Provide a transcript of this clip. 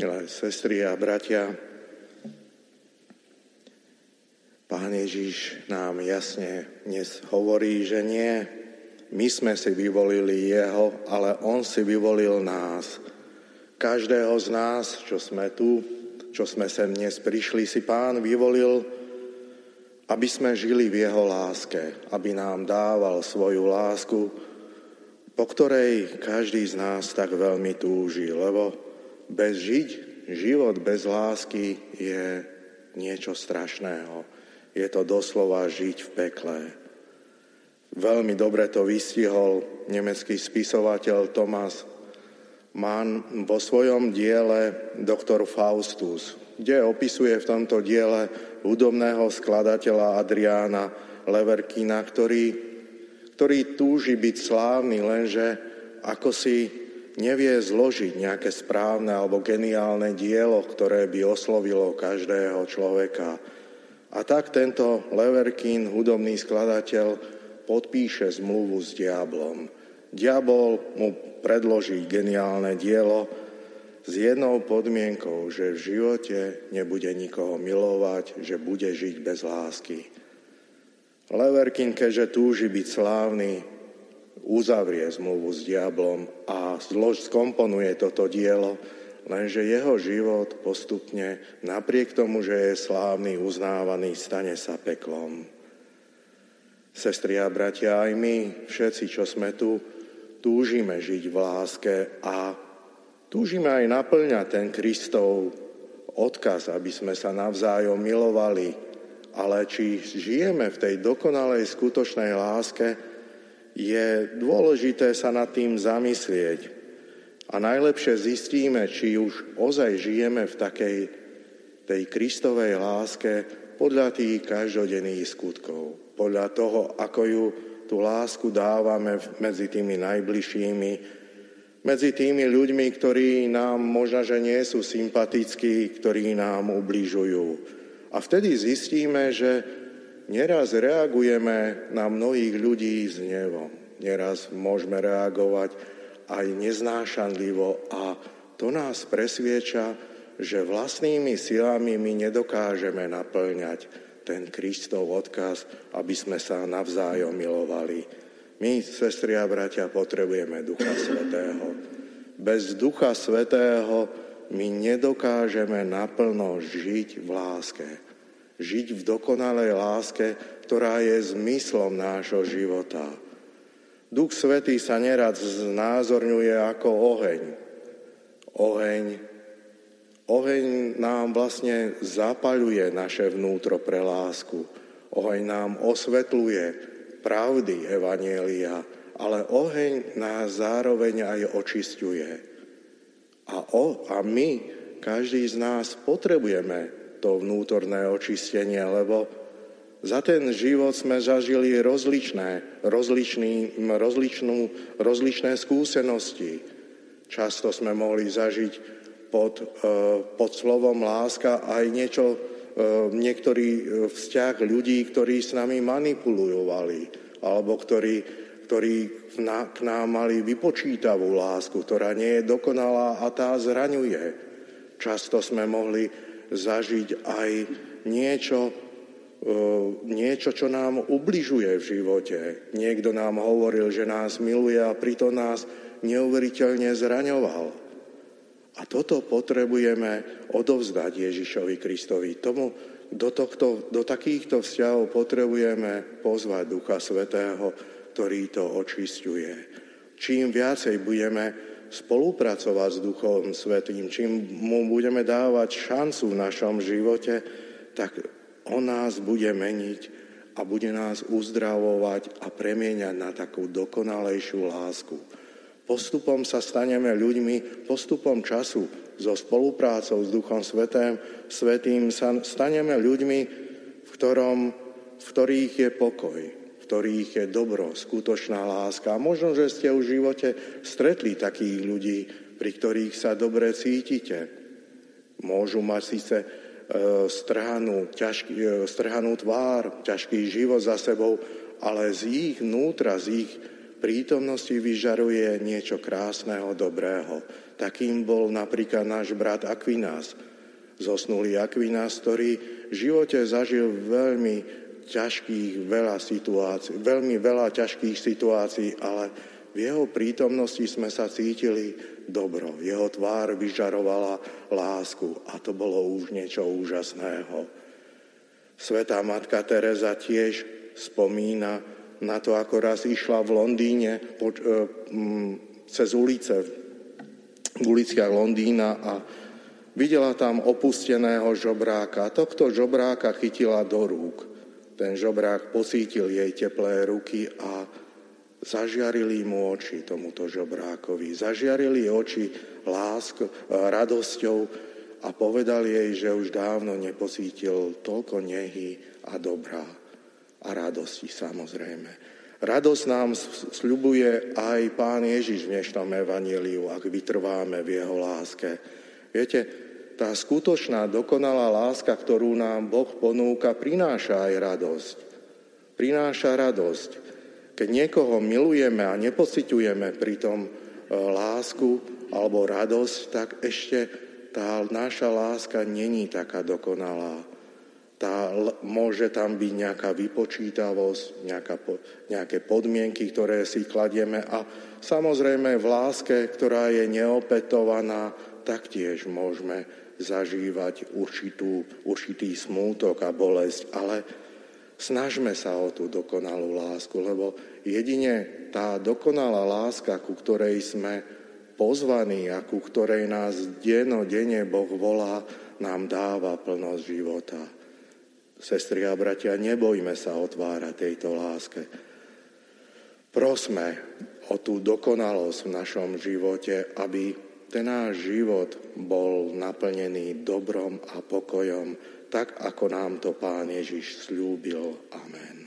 milé sestry a bratia, Pán Ježiš nám jasne dnes hovorí, že nie my sme si vyvolili Jeho, ale On si vyvolil nás. Každého z nás, čo sme tu, čo sme sem dnes prišli, si Pán vyvolil, aby sme žili v Jeho láske, aby nám dával svoju lásku, po ktorej každý z nás tak veľmi túži, lebo bez žiť, život bez lásky je niečo strašného. Je to doslova žiť v pekle. Veľmi dobre to vystihol nemecký spisovateľ Thomas Mann vo svojom diele Doktor Faustus, kde opisuje v tomto diele hudobného skladateľa Adriána Leverkina, ktorý, ktorý túži byť slávny, lenže ako si nevie zložiť nejaké správne alebo geniálne dielo, ktoré by oslovilo každého človeka. A tak tento Leverkin, hudobný skladateľ, podpíše zmluvu s diablom. Diabol mu predloží geniálne dielo s jednou podmienkou, že v živote nebude nikoho milovať, že bude žiť bez lásky. Leverkin, keďže túži byť slávny, uzavrie zmluvu s diablom a zlož skomponuje toto dielo, lenže jeho život postupne, napriek tomu, že je slávny, uznávaný, stane sa peklom. Sestri a bratia, aj my, všetci, čo sme tu, túžime žiť v láske a túžime aj naplňať ten Kristov odkaz, aby sme sa navzájom milovali. Ale či žijeme v tej dokonalej skutočnej láske, je dôležité sa nad tým zamyslieť. A najlepšie zistíme, či už ozaj žijeme v takej tej Kristovej láske podľa tých každodenných skutkov, podľa toho, ako ju tú lásku dávame medzi tými najbližšími, medzi tými ľuďmi, ktorí nám možno, že nie sú sympatickí, ktorí nám ubližujú. A vtedy zistíme, že neraz reagujeme na mnohých ľudí s hnevom. Neraz môžeme reagovať aj neznášanlivo a to nás presvieča, že vlastnými silami my nedokážeme naplňať ten Kristov odkaz, aby sme sa navzájom milovali. My, sestri a bratia, potrebujeme Ducha Svetého. Bez Ducha Svetého my nedokážeme naplno žiť v láske. Žiť v dokonalej láske, ktorá je zmyslom nášho života. Duch Svetý sa nerad znázorňuje ako oheň. Oheň Oheň nám vlastne zapaľuje naše vnútro pre lásku. Oheň nám osvetľuje pravdy Evanielia, ale oheň nás zároveň aj očisťuje. A, o, a my, každý z nás, potrebujeme to vnútorné očistenie, lebo za ten život sme zažili rozličné, rozličný, rozličnú, rozličné skúsenosti. Často sme mohli zažiť pod, eh, pod slovom láska aj niečo, eh, niektorý eh, vzťah ľudí, ktorí s nami manipulovali, alebo ktorí, ktorí k nám mali vypočítavú lásku, ktorá nie je dokonalá a tá zraňuje. Často sme mohli zažiť aj niečo, niečo, čo nám ubližuje v živote. Niekto nám hovoril, že nás miluje a pritom nás neuveriteľne zraňoval. A toto potrebujeme odovzdať Ježišovi Kristovi. Tomu, do, tohto, do takýchto vzťahov potrebujeme pozvať Ducha Svetého, ktorý to očistuje. Čím viacej budeme spolupracovať s Duchom Svetým, čím mu budeme dávať šancu v našom živote, tak on nás bude meniť a bude nás uzdravovať a premieňať na takú dokonalejšiu lásku. Postupom sa staneme ľuďmi, postupom času, so spoluprácou s Duchom Svetým, Svetým sa staneme ľuďmi, v, ktorom, v ktorých je pokoj, ktorých je dobro, skutočná láska. A možno, že ste v živote stretli takých ľudí, pri ktorých sa dobre cítite. Môžu mať síce e, strhanú, ťažký, e, strhanú tvár, ťažký život za sebou, ale z ich vnútra, z ich prítomnosti vyžaruje niečo krásneho, dobrého. Takým bol napríklad náš brat Akvinás, zosnulý Akvinás, ktorý v živote zažil veľmi ťažkých veľa situácií, veľmi veľa ťažkých situácií, ale v jeho prítomnosti sme sa cítili dobro. Jeho tvár vyžarovala lásku a to bolo už niečo úžasného. Svetá matka Teresa tiež spomína na to, ako raz išla v Londýne po, e, cez ulice, v uliciach Londýna a videla tam opusteného žobráka. Tohto žobráka chytila do rúk. Ten žobrák pocítil jej teplé ruky a zažiarili mu oči tomuto žobrákovi. Zažiarili oči lásk, radosťou a povedal jej, že už dávno nepocítil toľko nehy a dobrá a radosti samozrejme. Radosť nám sľubuje aj Pán Ježiš v dnešnom evaníliu, ak vytrváme v Jeho láske. Viete, tá skutočná, dokonalá láska, ktorú nám Boh ponúka, prináša aj radosť. Prináša radosť. Keď niekoho milujeme a nepociťujeme tom e, lásku alebo radosť, tak ešte tá naša láska není taká dokonalá tá, môže tam byť nejaká vypočítavosť, nejaká, nejaké podmienky, ktoré si kladieme a samozrejme v láske, ktorá je neopetovaná, taktiež môžeme zažívať určitú, určitý smútok a bolesť, ale snažme sa o tú dokonalú lásku, lebo jedine tá dokonalá láska, ku ktorej sme pozvaní a ku ktorej nás denne Boh volá, nám dáva plnosť života. Sestri a bratia, nebojme sa otvárať tejto láske. Prosme o tú dokonalosť v našom živote, aby ten náš život bol naplnený dobrom a pokojom, tak ako nám to Pán Ježiš slúbil. Amen.